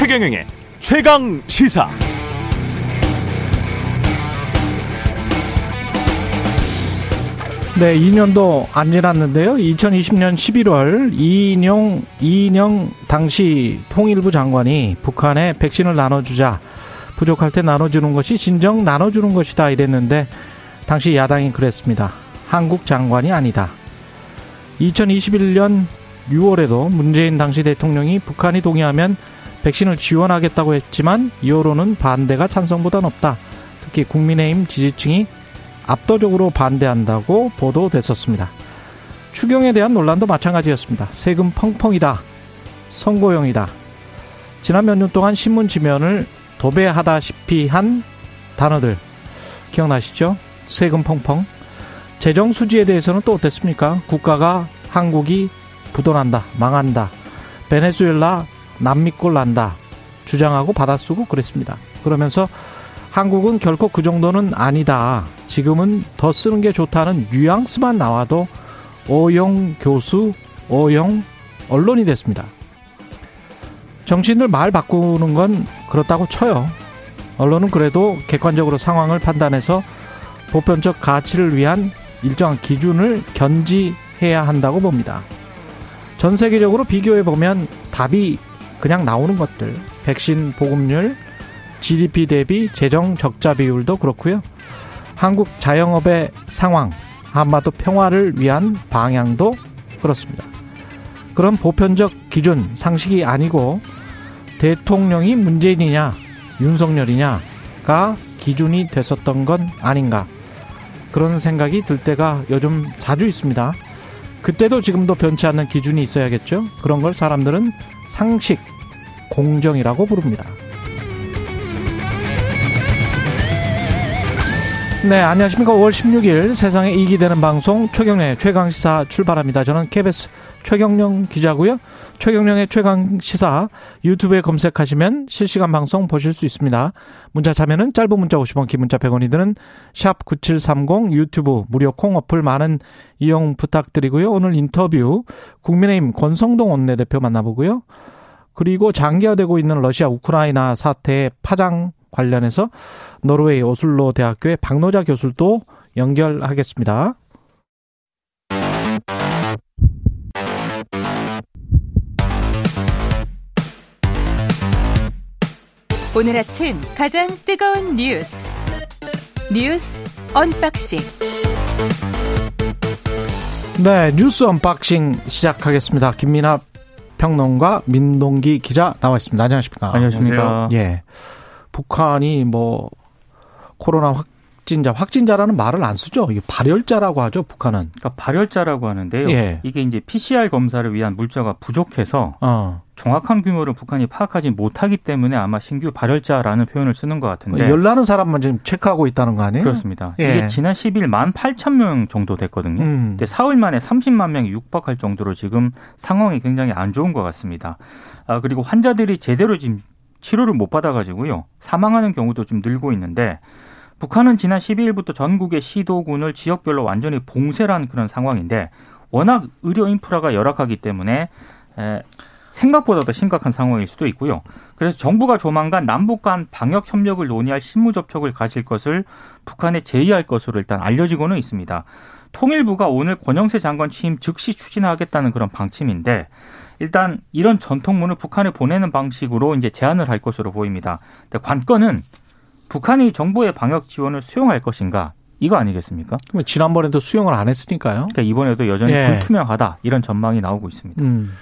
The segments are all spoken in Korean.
최경영의 최강 시사. 네, 2년도 안 지났는데요. 2020년 11월 이인용 이인영 당시 통일부 장관이 북한에 백신을 나눠주자 부족할 때 나눠주는 것이 진정 나눠주는 것이다 이랬는데 당시 야당이 그랬습니다. 한국 장관이 아니다. 2021년 6월에도 문재인 당시 대통령이 북한이 동의하면 백신을 지원하겠다고 했지만 이후로는 반대가 찬성보다 높다. 특히 국민의힘 지지층이 압도적으로 반대한다고 보도됐었습니다. 추경에 대한 논란도 마찬가지였습니다. 세금 펑펑이다. 선고용이다. 지난 몇 년 동안 신문 지면을 도배하다시피 한 단어들 기억나시죠? 세금 펑펑. 재정 수지에 대해서는 또 어땠습니까? 국가가 한국이 부도난다, 망한다, 베네수엘라 남미꼴 난다 주장하고 받아쓰고 그랬습니다. 그러면서 한국은 결코 그 정도는 아니다. 지금은 더 쓰는 게 좋다는 뉘앙스만 나와도 오용 교수, 오용 언론이 됐습니다. 정치인들 말 바꾸는 건 그렇다고 쳐요. 언론은 그래도 객관적으로 상황을 판단해서 보편적 가치를 위한 일정한 기준을 견지해야 한다고 봅니다. 전 세계적으로 비교해 보면 답이 그냥 나오는 것들, 백신 보급률, GDP 대비 재정 적자 비율도 그렇고요. 한국 자영업의 상황, 한반도 평화를 위한 방향도 그렇습니다. 그런 보편적 기준, 상식이 아니고 대통령이 문재인이냐, 윤석열이냐가 기준이 됐었던 건 아닌가. 그런 생각이 들 때가 요즘 자주 있습니다. 그때도 지금도 변치 않는 기준이 있어야겠죠. 그런 걸 사람들은 상식, 공정이라고 부릅니다. 네, 안녕하십니까. 5월 16일 세상에 이익이 되는 방송 최경련의 최강시사 출발합니다. 저는 KBS 최경령 기자고요. 최경령의 최강 시사 유튜브에 검색하시면 실시간 방송 보실 수 있습니다. 문자 참여는 짧은 문자 50원, 긴 문자 100원이 드는 샵 9730 유튜브 무료 콩 어플 많은 이용 부탁드리고요. 오늘 인터뷰 국민의힘 권성동 원내대표 만나보고요. 그리고 장기화되고 있는 러시아 우크라이나 사태 파장 관련해서 노르웨이 오슬로 대학교의 박노자 교수도 연결하겠습니다. 오늘 아침 가장 뜨거운 뉴스 뉴스 언박싱 네, 뉴스 언박싱 시작하겠습니다. 김민아 평론가 민동기 기자 나와 있습니다. 안녕하십니까? 안녕하십니까? 예. 북한이 뭐 코로나 확 진자 확진자라는 말을 안 쓰죠. 이게 발열자라고 하죠. 북한은. 그러니까 발열자라고 하는데요. 예. 이게 이제 PCR 검사를 위한 물자가 부족해서 어. 정확한 규모를 북한이 파악하지 못하기 때문에 아마 신규 발열자라는 표현을 쓰는 것 같은데 열나는 사람만 지금 체크하고 있다는 거 아니에요? 그렇습니다. 예. 이게 지난 10일 1만 8천 명 정도 됐거든요. 음. 근데 사흘 만에 30만 명이 육박할 정도로 지금 상황이 굉장히 안 좋은 것 같습니다. 아, 그리고 환자들이 제대로 지금 치료를 못 받아가지고요. 사망하는 경우도 좀 늘고 있는데 북한은 지난 12일부터 전국의 시도군을 지역별로 완전히 봉쇄한 그런 상황인데 워낙 의료 인프라가 열악하기 때문에 에, 생각보다 더 심각한 상황일 수도 있고요. 그래서 정부가 조만간 남북 간 방역 협력을 논의할 실무 접촉을 가질 것을 북한에 제의할 것으로 일단 알려지고는 있습니다. 통일부가 오늘 권영세 장관 취임 즉시 추진하겠다는 그런 방침인데 일단 이런 전통문을 북한에 보내는 방식으로 이제 제안을 할 것으로 보입니다. 관건은 북한이 정부의 방역 지원을 수용할 것인가 이거 아니겠습니까? 그러면 지난번에도 수용을 안 했으니까요. 그러니까 이번에도 여전히 예. 불투명하다 이런 전망이 나오고 있습니다. 음.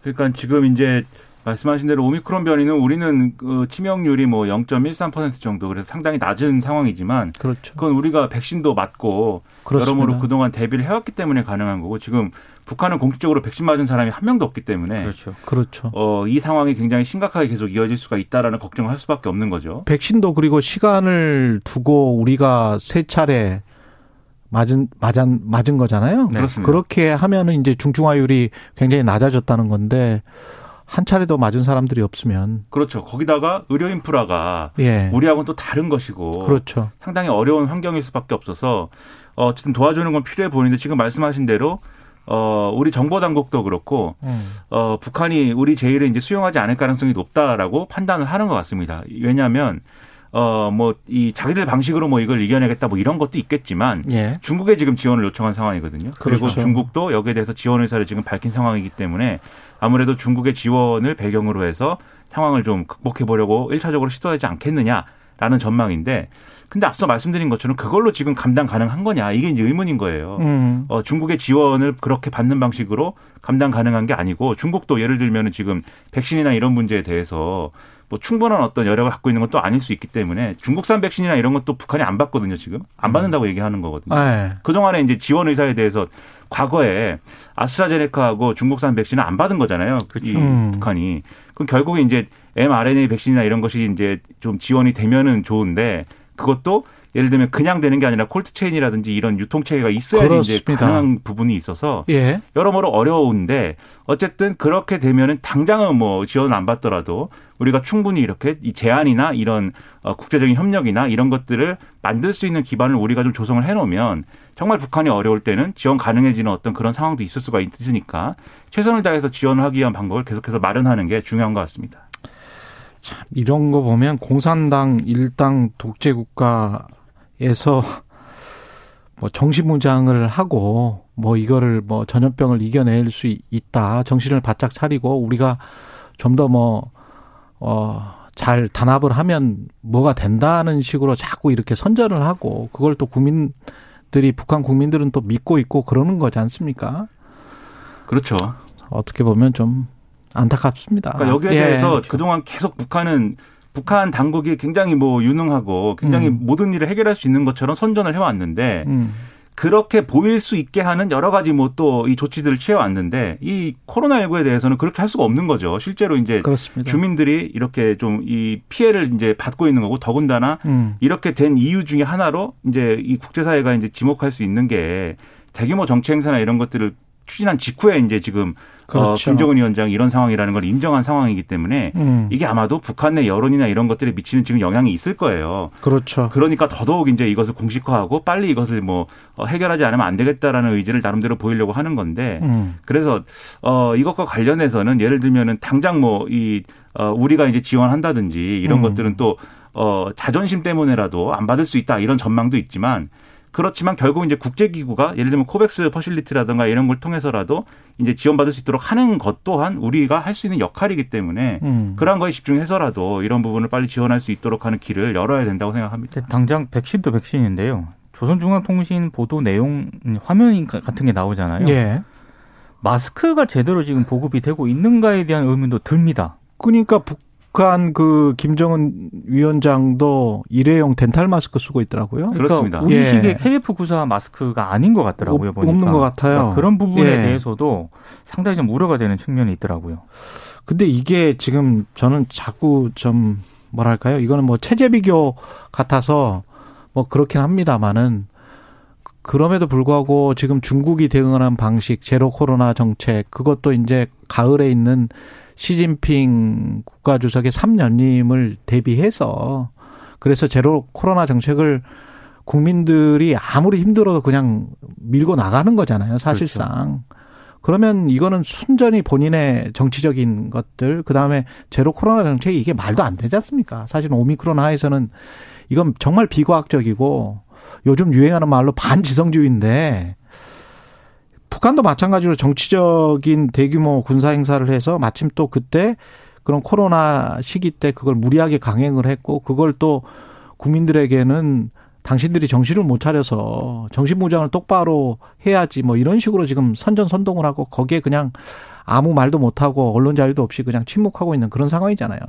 그러니까 지금 이제 말씀하신 대로 오미크론 변이는 우리는 그 치명률이 뭐 0.13% 정도 그래서 상당히 낮은 상황이지만 그렇죠. 그건 우리가 백신도 맞고 그렇습니다. 여러모로 그동안 대비를 해왔기 때문에 가능한 거고 지금 북한은 공식적으로 백신 맞은 사람이 한 명도 없기 때문에 그렇죠. 그렇죠. 어, 이 상황이 굉장히 심각하게 계속 이어질 수가 있다라는 걱정을 할 수밖에 없는 거죠. 백신도 그리고 시간을 두고 우리가 세 차례 맞은 맞은 맞은 거잖아요. 네. 그렇습니다. 그렇게 하면은 이제 중증화율이 굉장히 낮아졌다는 건데 한 차례도 맞은 사람들이 없으면 그렇죠. 거기다가 의료 인프라가 예. 우리하고는 또 다른 것이고 그렇죠. 상당히 어려운 환경일 수밖에 없어서 어, 어쨌든 도와주는 건 필요해 보이는데 지금 말씀하신 대로 어, 우리 정보 당국도 그렇고, 음. 어, 북한이 우리 제의를 이제 수용하지 않을 가능성이 높다라고 판단을 하는 것 같습니다. 왜냐하면, 어, 뭐, 이 자기들 방식으로 뭐 이걸 이겨내겠다 뭐 이런 것도 있겠지만, 예. 중국에 지금 지원을 요청한 상황이거든요. 그리고 그렇죠. 중국도 여기에 대해서 지원 의사를 지금 밝힌 상황이기 때문에 아무래도 중국의 지원을 배경으로 해서 상황을 좀 극복해 보려고 1차적으로 시도하지 않겠느냐라는 전망인데 근데 앞서 말씀드린 것처럼 그걸로 지금 감당 가능한 거냐 이게 이제 의문인 거예요. 음. 어, 중국의 지원을 그렇게 받는 방식으로 감당 가능한 게 아니고 중국도 예를 들면은 지금 백신이나 이런 문제에 대해서 뭐 충분한 어떤 여력을 갖고 있는 것도 아닐 수 있기 때문에 중국산 백신이나 이런 것도 북한이 안 받거든요 지금 안 받는다고 얘기하는 거거든요. 예. 그동안에 이제 지원 의사에 대해서 과거에 아스트라제네카하고 중국산 백신을 안 받은 거잖아요. 이 음. 북한이. 그럼 결국에 이제 mRNA 백신이나 이런 것이 이제 좀 지원이 되면은 좋은데 그것도 예를 들면 그냥 되는 게 아니라 콜드 체인이라든지 이런 유통 체계가 있어야 이제. 가능한 부분이 있어서 예. 여러모로 어려운데 어쨌든 그렇게 되면은 당장은 뭐 지원을 안 받더라도 우리가 충분히 이렇게 이 제안이나 이런 어, 국제적인 협력이나 이런 것들을 만들 수 있는 기반을 우리가 좀 조성을 해 놓으면 정말 북한이 어려울 때는 지원 가능해지는 어떤 그런 상황도 있을 수가 있으니까 최선을 다해서 지원을 하기 위한 방법을 계속해서 마련하는 게 중요한 것 같습니다. 참 이런 거 보면 공산당 일당 독재 국가에서 뭐 정신무장을 하고 뭐 이거를 뭐 전염병을 이겨낼 수 있다. 정신을 바짝 차리고 우리가 좀 더 뭐 어, 잘 단합을 하면 뭐가 된다는 식으로 자꾸 이렇게 선전을 하고 그걸 또 국민들이 북한 국민들은 또 믿고 있고 그러는 거지 않습니까? 그렇죠. 어떻게 보면 좀 안타깝습니다. 그러니까 여기에 예. 대해서 그동안 계속 북한은 북한 당국이 굉장히 뭐 유능하고 굉장히 음. 모든 일을 해결할 수 있는 것처럼 선전을 해왔는데 음. 그렇게 보일 수 있게 하는 여러 가지 뭐 또 이 조치들을 취해왔는데 이 코로나19에 대해서는 그렇게 할 수가 없는 거죠. 실제로 이제 그렇습니다. 주민들이 이렇게 좀 이 피해를 이제 받고 있는 거고 더군다나 음. 이렇게 된 이유 중에 하나로 이제 이 국제사회가 이제 지목할 수 있는 게 대규모 정치 행사나 이런 것들을 추진한 직후에 이제 지금 어, 그렇죠. 김정은 위원장이 이런 상황이라는 걸 인정한 상황이기 때문에 음. 이게 아마도 북한 내 여론이나 이런 것들에 미치는 지금 영향이 있을 거예요. 그렇죠. 그러니까 더더욱 이제 이것을 공식화하고 빨리 이것을 뭐 어, 해결하지 않으면 안 되겠다라는 의지를 나름대로 보이려고 하는 건데 음. 그래서 어 이것과 관련해서는 예를 들면은 당장 뭐이 어, 우리가 이제 지원한다든지 이런 음. 것들은 또 어, 자존심 때문에라도 안 받을 수 있다 이런 전망도 있지만 그렇지만 결국 이제 국제기구가 예를 들면 COVAX Facility라든가 이런 걸 통해서라도 이제 지원받을 수 있도록 하는 것 또한 우리가 할 수 있는 역할이기 때문에 음. 그러한 거에 집중해서라도 이런 부분을 빨리 지원할 수 있도록 하는 길을 열어야 된다고 생각합니다. 당장 백신도 백신인데요. 조선중앙통신 보도 내용 음, 화면 같은 게 나오잖아요. 예. 마스크가 제대로 지금 보급이 되고 있는가에 대한 의문도 듭니다. 그러니까 북 한 그 김정은 위원장도 일회용 덴탈 마스크 쓰고 있더라고요. 그렇습니다. 그러니까 우리식의 예. KF94 마스크가 아닌 것 같더라고요. 없- 보니까. 없는 것 같아요. 그러니까 그런 부분에 예. 대해서도 상당히 좀 우려가 되는 측면이 있더라고요. 근데 이게 지금 저는 자꾸 좀 뭐랄까요? 이거는 뭐 체제 비교 같아서 뭐 그렇긴 합니다만은 그럼에도 불구하고 지금 중국이 대응하는 방식 제로 코로나 정책 그것도 이제 가을에 있는 시진핑 국가주석의 3년임을 대비해서 그래서 제로 코로나 정책을 국민들이 아무리 힘들어도 그냥 밀고 나가는 거잖아요, 사실상. 그러면 이거는 순전히 본인의 정치적인 것들, 그 다음에 제로 코로나 정책이 이게 말도 안 되지 않습니까? 사실 오미크론 하에서는 이건 정말 비과학적이고 요즘 유행하는 말로 반지성주의인데 북한도 마찬가지로 정치적인 대규모 군사 행사를 해서 마침 또 그때 그런 코로나 시기 때 그걸 무리하게 강행을 했고 그걸 또 국민들에게는 당신들이 정신을 못 차려서 정신무장을 똑바로 해야지 뭐 이런 식으로 지금 선전선동을 하고 거기에 그냥 아무 말도 못하고 언론 자유도 없이 그냥 침묵하고 있는 그런 상황이잖아요.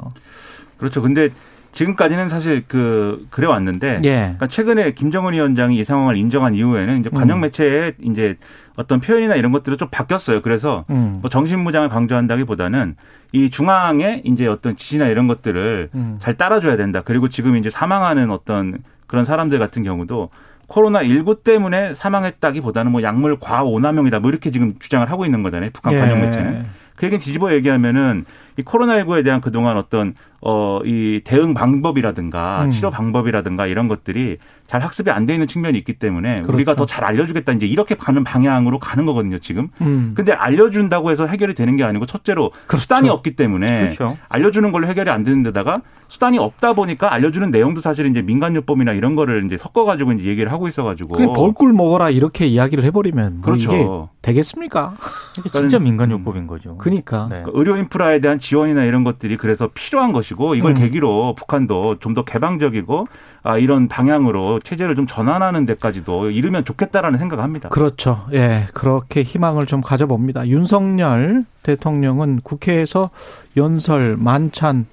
그렇죠. 근데 지금까지는 사실 그 그래 왔는데 예. 그러니까 최근에 김정은 위원장이 이 상황을 인정한 이후에는 이제 관영 음. 매체의 이제 어떤 표현이나 이런 것들이 좀 바뀌었어요. 그래서 음. 뭐 정신무장을 강조한다기보다는 이 중앙의 이제 어떤 지시나 이런 것들을 음. 잘 따라줘야 된다. 그리고 지금 이제 사망하는 어떤 그런 사람들 같은 경우도 코로나 19 때문에 사망했다기보다는 뭐 약물 과오남용이다. 뭐 이렇게 지금 주장을 하고 있는 거잖아요. 북한 관영 매체는. 그 얘기는 뒤집어 얘기하면은 이 코로나19에 대한 그동안 어떤 어, 이 대응 방법이라든가 음. 치료 방법이라든가 이런 것들이 잘 학습이 안 돼 있는 측면이 있기 때문에 그렇죠. 우리가 더 잘 알려주겠다 이제 이렇게 가는 방향으로 가는 거거든요 지금. 음. 근데 알려준다고 해서 해결이 되는 게 아니고 첫째로 그렇죠. 수단이 없기 때문에 그렇죠. 알려주는 걸로 해결이 안 되는 데다가 수단이 없다 보니까 알려주는 내용도 사실 이제 민간요법이나 이런 거를 이제 섞어가지고 이제 얘기를 하고 있어가지고. 그냥 벌꿀 먹어라 이렇게 이야기를 해버리면 뭐 그렇죠. 이게 되겠습니까? 이게 진짜 민간요법인 거죠. 그러니까 네. 그러니까 의료 인프라에 대한 지원이나 이런 것들이 그래서 필요한 것이고 이걸 음. 계기로 북한도 좀 더 개방적이고 아, 이런 방향으로 체제를 좀 전환하는 데까지도 이르면 좋겠다라는 생각합니다. 그렇죠. 예, 그렇게 희망을 좀 가져봅니다. 윤석열 대통령은 국회에서 연설, 만찬,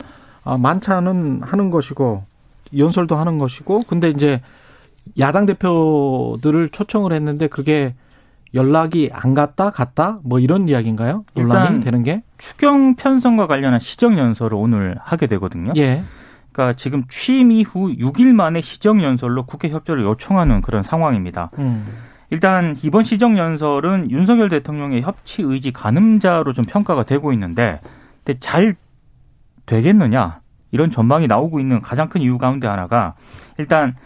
아, 만찬은 하는 것이고 연설도 하는 것이고, 근데 이제 야당 대표들을 초청을 했는데 그게 연락이 안 갔다 갔다 뭐 이런 이야기인가요? 논란이 일단 되는 게? 추경 편성과 관련한 시정 연설을 오늘 하게 되거든요. 예. 그러니까 지금 취임 이후 6일 만에 시정 연설로 국회 협조를 요청하는 그런 상황입니다. 음. 일단 이번 시정 연설은 윤석열 대통령의 협치 의지 가늠자로 좀 평가가 되고 있는데 근데 잘 되겠느냐 이런 전망이 나오고 있는 가장 큰 이유 가운데 하나가 일단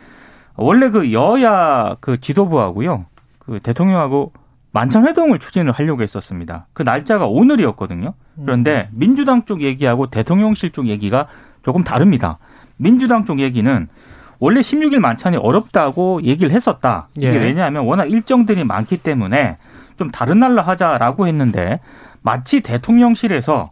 원래 그 여야 그 지도부하고요 그 대통령하고 만찬 회동을 추진을 하려고 했었습니다. 그 날짜가 오늘이었거든요. 그런데 민주당 쪽 얘기하고 대통령실 쪽 얘기가 조금 다릅니다. 민주당 쪽 얘기는 원래 16일 만찬이 어렵다고 얘기를 했었다. 이게 예. 왜냐하면 워낙 일정들이 많기 때문에 좀 다른 날로 하자라고 했는데 마치 대통령실에서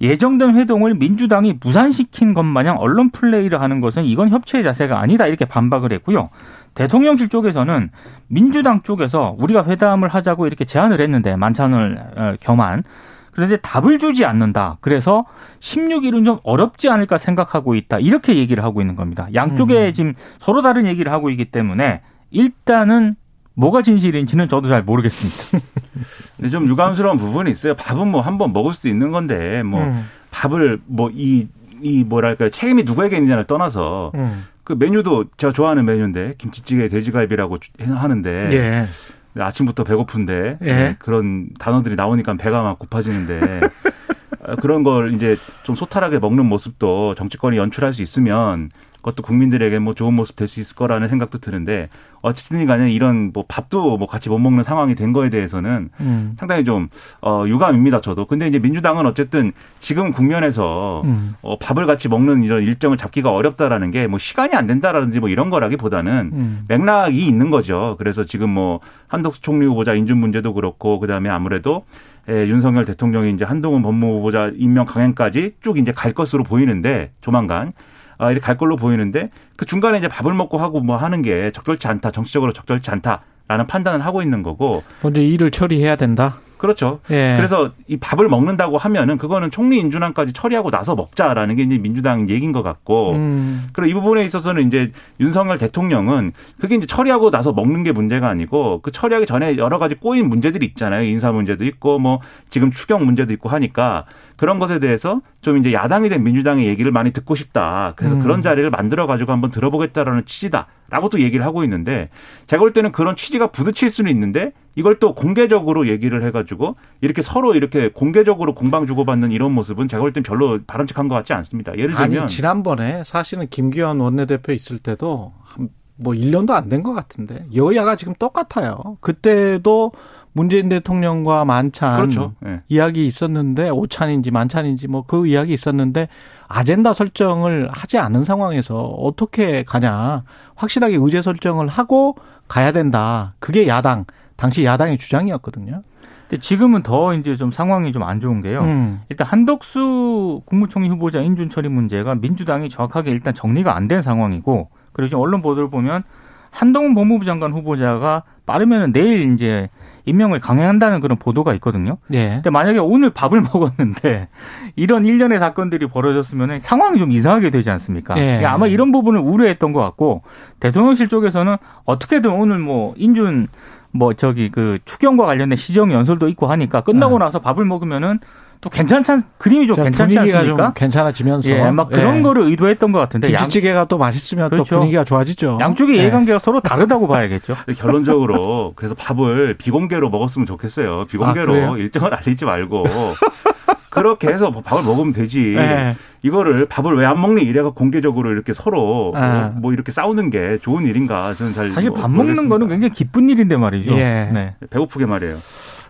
예정된 회동을 민주당이 무산시킨 것 마냥 언론 플레이를 하는 것은 이건 협치의 자세가 아니다 이렇게 반박을 했고요. 대통령실 쪽에서는 민주당 쪽에서 우리가 회담을 하자고 이렇게 제안을 했는데 만찬을 어, 겸한 그런데 답을 주지 않는다. 그래서 16일은 좀 어렵지 않을까 생각하고 있다. 이렇게 얘기를 하고 있는 겁니다. 양쪽에 지금 서로 다른 얘기를 하고 있기 때문에 일단은 뭐가 진실인지는 저도 잘 모르겠습니다. 근데 좀 유감스러운 부분이 있어요. 밥은 뭐 한 번 먹을 수 있는 건데 뭐 음. 밥을 뭐 이 이 뭐랄까 책임이 누구에게 있느냐를 떠나서 음. 그 메뉴도 제가 좋아하는 메뉴인데 김치찌개 돼지갈비라고 주- 하는데 예. 아침부터 배고픈데 예. 네, 그런 단어들이 나오니까 배가 막 고파지는데 어, 그런 걸 이제 좀 소탈하게 먹는 모습도 정치권이 연출할 수 있으면 그것도 국민들에게 뭐 좋은 모습 될 수 있을 거라는 생각도 드는데 어쨌든 간에 이런 뭐 밥도 뭐 같이 못 먹는 상황이 된 거에 대해서는 음. 상당히 좀 어, 유감입니다 저도. 근데 이제 민주당은 어쨌든 지금 국면에서 음. 어, 밥을 같이 먹는 이런 일정을 잡기가 어렵다라는 게 뭐 시간이 안 된다라든지 뭐 이런 거라기보다는 음. 맥락이 있는 거죠. 그래서 지금 뭐 한덕수 총리 후보자 인준 문제도 그렇고 그다음에 아무래도 예, 윤석열 대통령이 이제 한동훈 법무부 후보자 임명 강행까지 쭉 이제 갈 것으로 보이는데 조만간 아, 이렇게 갈 걸로 보이는데 그 중간에 이제 밥을 먹고 하고 뭐 하는 게 적절치 않다. 정치적으로 적절치 않다라는 판단을 하고 있는 거고 먼저 일을 처리해야 된다. 그렇죠. 예. 그래서 이 밥을 먹는다고 하면은 그거는 총리 인준안까지 처리하고 나서 먹자라는 게 이제 민주당 얘기인 것 같고 음. 그리고 이 부분에 있어서는 이제 윤석열 대통령은 그게 이제 처리하고 나서 먹는 게 문제가 아니고 그 처리하기 전에 여러 가지 꼬인 문제들이 있잖아요. 인사 문제도 있고 뭐 지금 추경 문제도 있고 하니까 그런 것에 대해서 좀 이제 야당이 된 민주당의 얘기를 많이 듣고 싶다. 그래서 음. 그런 자리를 만들어 가지고 한번 들어보겠다라는 취지다라고 또 얘기를 하고 있는데 제가 볼 때는 그런 취지가 부딪힐 수는 있는데 이걸 또 공개적으로 얘기를 해가지고 이렇게 서로 이렇게 공개적으로 공방 주고받는 이런 모습은 제가 볼 땐 별로 바람직한 것 같지 않습니다. 예를 들면 아니 지난번에 사실은 김기현 원내대표 있을 때도 한- 뭐 1년도 안 된 것 같은데 여야가 지금 똑같아요. 그때도 문재인 대통령과 만찬 그렇죠. 예. 이야기 있었는데 오찬인지 만찬인지 뭐 그 이야기 있었는데 아젠다 설정을 하지 않은 상황에서 어떻게 가냐 확실하게 의제 설정을 하고 가야 된다. 그게 야당 당시 야당의 주장이었거든요. 근데 지금은 더 이제 좀 상황이 좀 안 좋은 게요. 음. 일단 한덕수 국무총리 후보자 인준 처리 문제가 민주당이 정확하게 일단 정리가 안 된 상황이고 그리고 지금 언론 보도를 보면 한동훈 법무부 장관 후보자가 빠르면 내일 이제 임명을 강행한다는 그런 보도가 있거든요. 예. 근데 만약에 오늘 밥을 먹었는데 이런 일련의 사건들이 벌어졌으면 상황이 좀 이상하게 되지 않습니까? 예. 그러니까 아마 이런 부분을 우려했던 것 같고 대통령실 쪽에서는 어떻게든 오늘 뭐 인준 뭐 저기 그 추경과 관련된 시정 연설도 있고 하니까 끝나고 네. 나서 밥을 먹으면은 또 괜찮찬 그림이 좀 자, 괜찮지 분위기가 않습니까? 좀 괜찮아지면서 예, 막 그런 예. 거를 의도했던 것 같은데 양, 김치찌개가 또 맛있으면 그렇죠. 또 분위기가 좋아지죠. 양쪽의 예. 이해관계가 서로 다르다고 봐야겠죠. 결론적으로 그래서 밥을 비공개로 먹었으면 좋겠어요. 아, 비공개로 그래요? 일정을 알리지 말고 그렇게 해서 밥을 먹으면 되지. 네. 이거를 밥을 왜 안 먹니 이래가 공개적으로 이렇게 서로 아. 뭐 이렇게 싸우는 게 좋은 일인가 저는 잘 사실 뭐밥 먹는 모르겠습니다. 거는 굉장히 기쁜 일인데 말이죠. 예. 네. 배고프게 말이에요.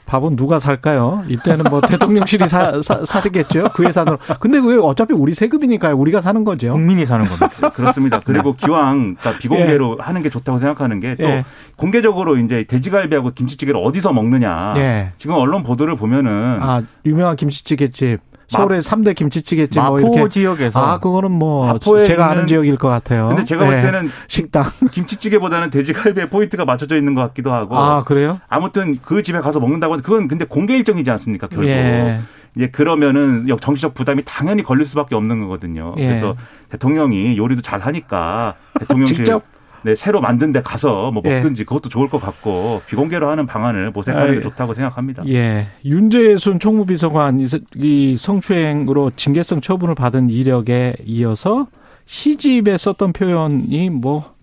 밥은 누가 살까요? 이때는 뭐 대통령실이 사, 사, 사겠죠? 그 예산으로. 근데 왜 어차피 우리 세금이니까요. 우리가 사는 거죠. 국민이 사는 겁니다. 그렇습니다. 그리고 기왕 그러니까 비공개로 하는 게 좋다고 생각하는 게또 예. 공개적으로 이제 돼지갈비하고 김치찌개를 어디서 먹느냐. 예. 지금 언론 보도를 보면은 아, 유명한 김치찌개집. 서울의 삼대 김치찌개집 뭐 마포 이렇게. 지역에서 아, 그거는 뭐 제가 아는 지역일 것 같아요. 근데 제가 볼 예. 때는 식당. 김치찌개보다는 돼지갈비에 포인트가 맞춰져 있는 것 같기도 하고 아, 그래요? 아무튼 그 집에 가서 먹는다고 하는 그건 근데 공개 일정이지 않습니까 결국 예. 이제 그러면은 역- 정치적 부담이 당연히 걸릴 수밖에 없는 거거든요. 예. 그래서 대통령이 요리도 잘 하니까 대통령실 직접? 네, 새로 만든 데 가서 뭐 예. 먹든지 그것도 좋을 것 같고 비공개로 하는 방안을 모색하는 게 아, 좋다고 생각합니다. 예. 윤재순 총무비서관 이 성추행으로 징계성 처분을 받은 이력에 이어서 시집에 썼던 표현이 뭐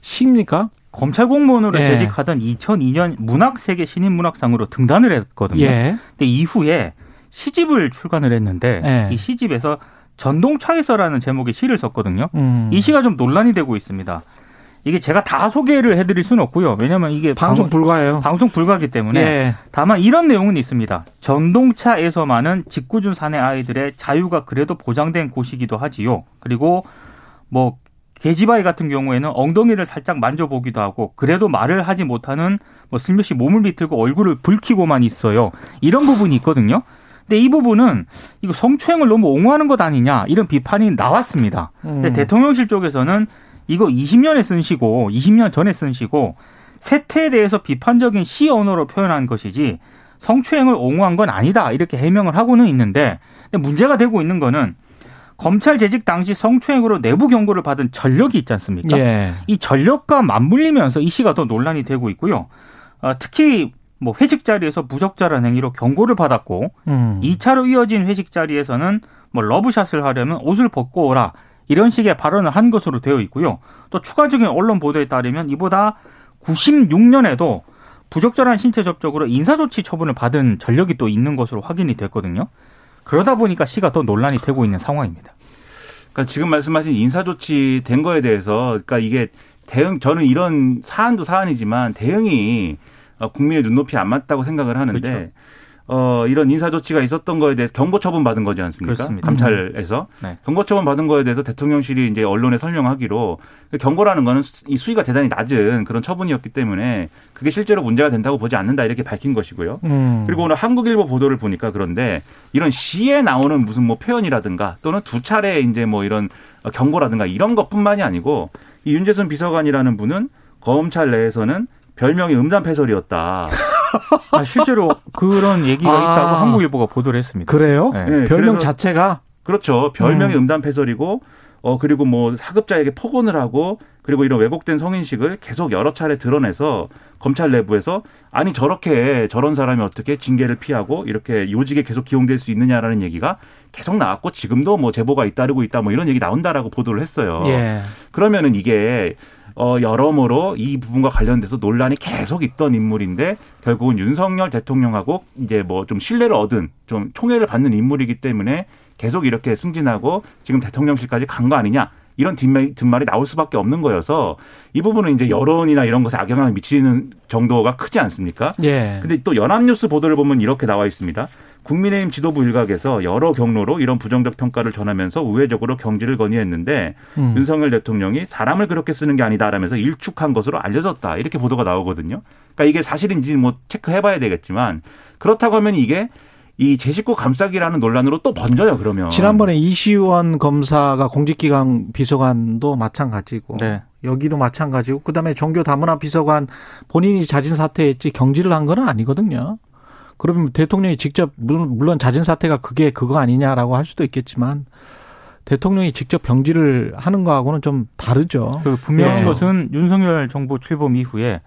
시입니까? 검찰 공무원으로 예. 재직하던 2002년 문학세계 신인문학상으로 등단을 했거든요. 예. 근데 이후에 시집을 출간을 했는데 예. 이 시집에서 전동차에서라는 제목의 시를 썼거든요. 음. 이 시가 좀 논란이 되고 있습니다. 이게 제가 다 소개를 해드릴 수는 없고요. 왜냐하면 이게 방송 불가예요. 방송 불가기 때문에 예. 다만 이런 내용은 있습니다. 전동차에서만은 직구준 사내 아이들의 자유가 그래도 보장된 곳이기도 하지요. 그리고 뭐 계집아이 같은 경우에는 엉덩이를 살짝 만져보기도 하고 그래도 말을 하지 못하는 뭐 슬며시 몸을 비틀고 얼굴을 붉히고만 있어요. 이런 부분이 있거든요. 근데 이 부분은 이거 성추행을 너무 옹호하는 것 아니냐 이런 비판이 나왔습니다. 근데 음. 대통령실 쪽에서는 이거 20년에 쓴 시고 20년 전에 쓴 시고 세태에 대해서 비판적인 시 언어로 표현한 것이지 성추행을 옹호한 건 아니다 이렇게 해명을 하고는 있는데 문제가 되고 있는 거는 검찰 재직 당시 성추행으로 내부 경고를 받은 전력이 있지 않습니까? 예. 이 전력과 맞물리면서 이 시가 더 논란이 되고 있고요. 어, 특히 뭐 회식 자리에서 부적절한 행위로 경고를 받았고 음. 2차로 이어진 회식 자리에서는 뭐 러브샷을 하려면 옷을 벗고 오라 이런 식의 발언을 한 것으로 되어 있고요. 또 추가적인 언론 보도에 따르면 이보다 96년에도 부적절한 신체 접촉으로 인사조치 처분을 받은 전력이 또 있는 것으로 확인이 됐거든요. 그러다 보니까 시가 더 논란이 되고 있는 상황입니다. 그러니까 지금 말씀하신 인사조치 된 거에 대해서 그러니까 이게 대응 저는 이런 사안도 사안이지만 대응이 어, 국민의 눈높이 안 맞다고 생각을 하는데 그렇죠. 어, 이런 인사 조치가 있었던 거에 대해서 경고 처분 받은 거지 않습니까? 그렇습니다. 감찰에서 네. 경고 처분 받은 거에 대해서 대통령실이 이제 언론에 설명하기로 그 경고라는 거는 수- 이 수위가 대단히 낮은 그런 처분이었기 때문에 그게 실제로 문제가 된다고 보지 않는다 이렇게 밝힌 것이고요. 음. 그리고 오늘 한국일보 보도를 보니까 그런데 이런 시에 나오는 무슨 뭐 표현이라든가 또는 두 차례 이제 뭐 이런 경고라든가 이런 것뿐만이 아니고 이 윤재선 비서관이라는 분은 검찰 내에서는 별명이 음담패설이었다. 아, 실제로 그런 얘기가 아. 있다고 한국일보가 보도를 했습니다. 그래요? 네. 네, 별명 자체가 그렇죠. 별명이 음. 음담패설이고 어 그리고 뭐 사급자에게 폭언을 하고 그리고 이런 왜곡된 성인식을 계속 여러 차례 드러내서 검찰 내부에서 아니 저렇게 저런 사람이 어떻게 징계를 피하고 이렇게 요직에 계속 기용될 수 있느냐라는 얘기가 계속 나왔고 지금도 뭐 제보가 잇따르고 있다 뭐 이런 얘기 나온다라고 보도를 했어요. 예. 그러면은 이게 어 여러모로 이 부분과 관련돼서 논란이 계속 있던 인물인데 결국은 윤석열 대통령하고 이제 뭐 좀 신뢰를 얻은 좀 총애를 받는 인물이기 때문에 계속 이렇게 승진하고 지금 대통령실까지 간 거 아니냐 이런 뒷말, 뒷말이 나올 수밖에 없는 거여서 이 부분은 이제 여론이나 이런 것에 악영향을 미치는 정도가 크지 않습니까? 예. 근데 또 연합뉴스 보도를 보면 이렇게 나와 있습니다. 국민의힘 지도부 일각에서 여러 경로로 이런 부정적 평가를 전하면서 우회적으로 경질을 건의했는데 음. 윤석열 대통령이 사람을 그렇게 쓰는 게 아니다라면서 일축한 것으로 알려졌다 이렇게 보도가 나오거든요. 그러니까 이게 사실인지 뭐 체크해봐야 되겠지만 그렇다고 하면 이게 이제 식구 감싸기라는 논란으로 또 번져요. 그러면 지난번에 이시원 검사가 공직기강 비서관도 마찬가지고 네. 여기도 마찬가지고 그다음에 종교 다문화 비서관 본인이 자진 사퇴했지 경질을 한 건 아니거든요. 그러면 대통령이 직접 물론 자진 사퇴가 그게 그거 아니냐라고 할 수도 있겠지만 대통령이 직접 경질을 하는 거하고는 좀 다르죠. 그 분명한 예. 것은 윤석열 정부 출범 이후에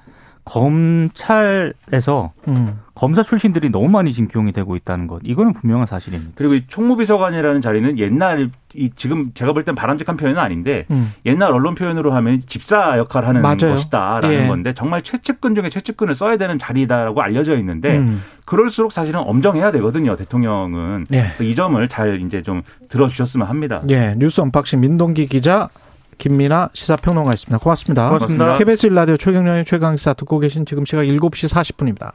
검찰에서 음. 검사 출신들이 너무 많이 지금 기용이 되고 있다는 것. 이거는 분명한 사실입니다. 그리고 이 총무비서관이라는 자리는 옛날 이 지금 제가 볼 땐 바람직한 표현은 아닌데 음. 옛날 언론 표현으로 하면 집사 역할을 하는 맞아요. 것이다라는 예. 건데 정말 최측근 중에 최측근을 써야 되는 자리다라고 알려져 있는데 음. 그럴수록 사실은 엄정해야 되거든요 대통령은 예. 이 점을 잘 이제 좀 들어주셨으면 합니다. 예, 뉴스 언박싱 민동기 기자, 김민아 시사평론가였습니다. 고맙습니다. 고맙습니다. KBS 일라디오 최경영의 최강시사 듣고 계신 지금 시각 7시 40분입니다.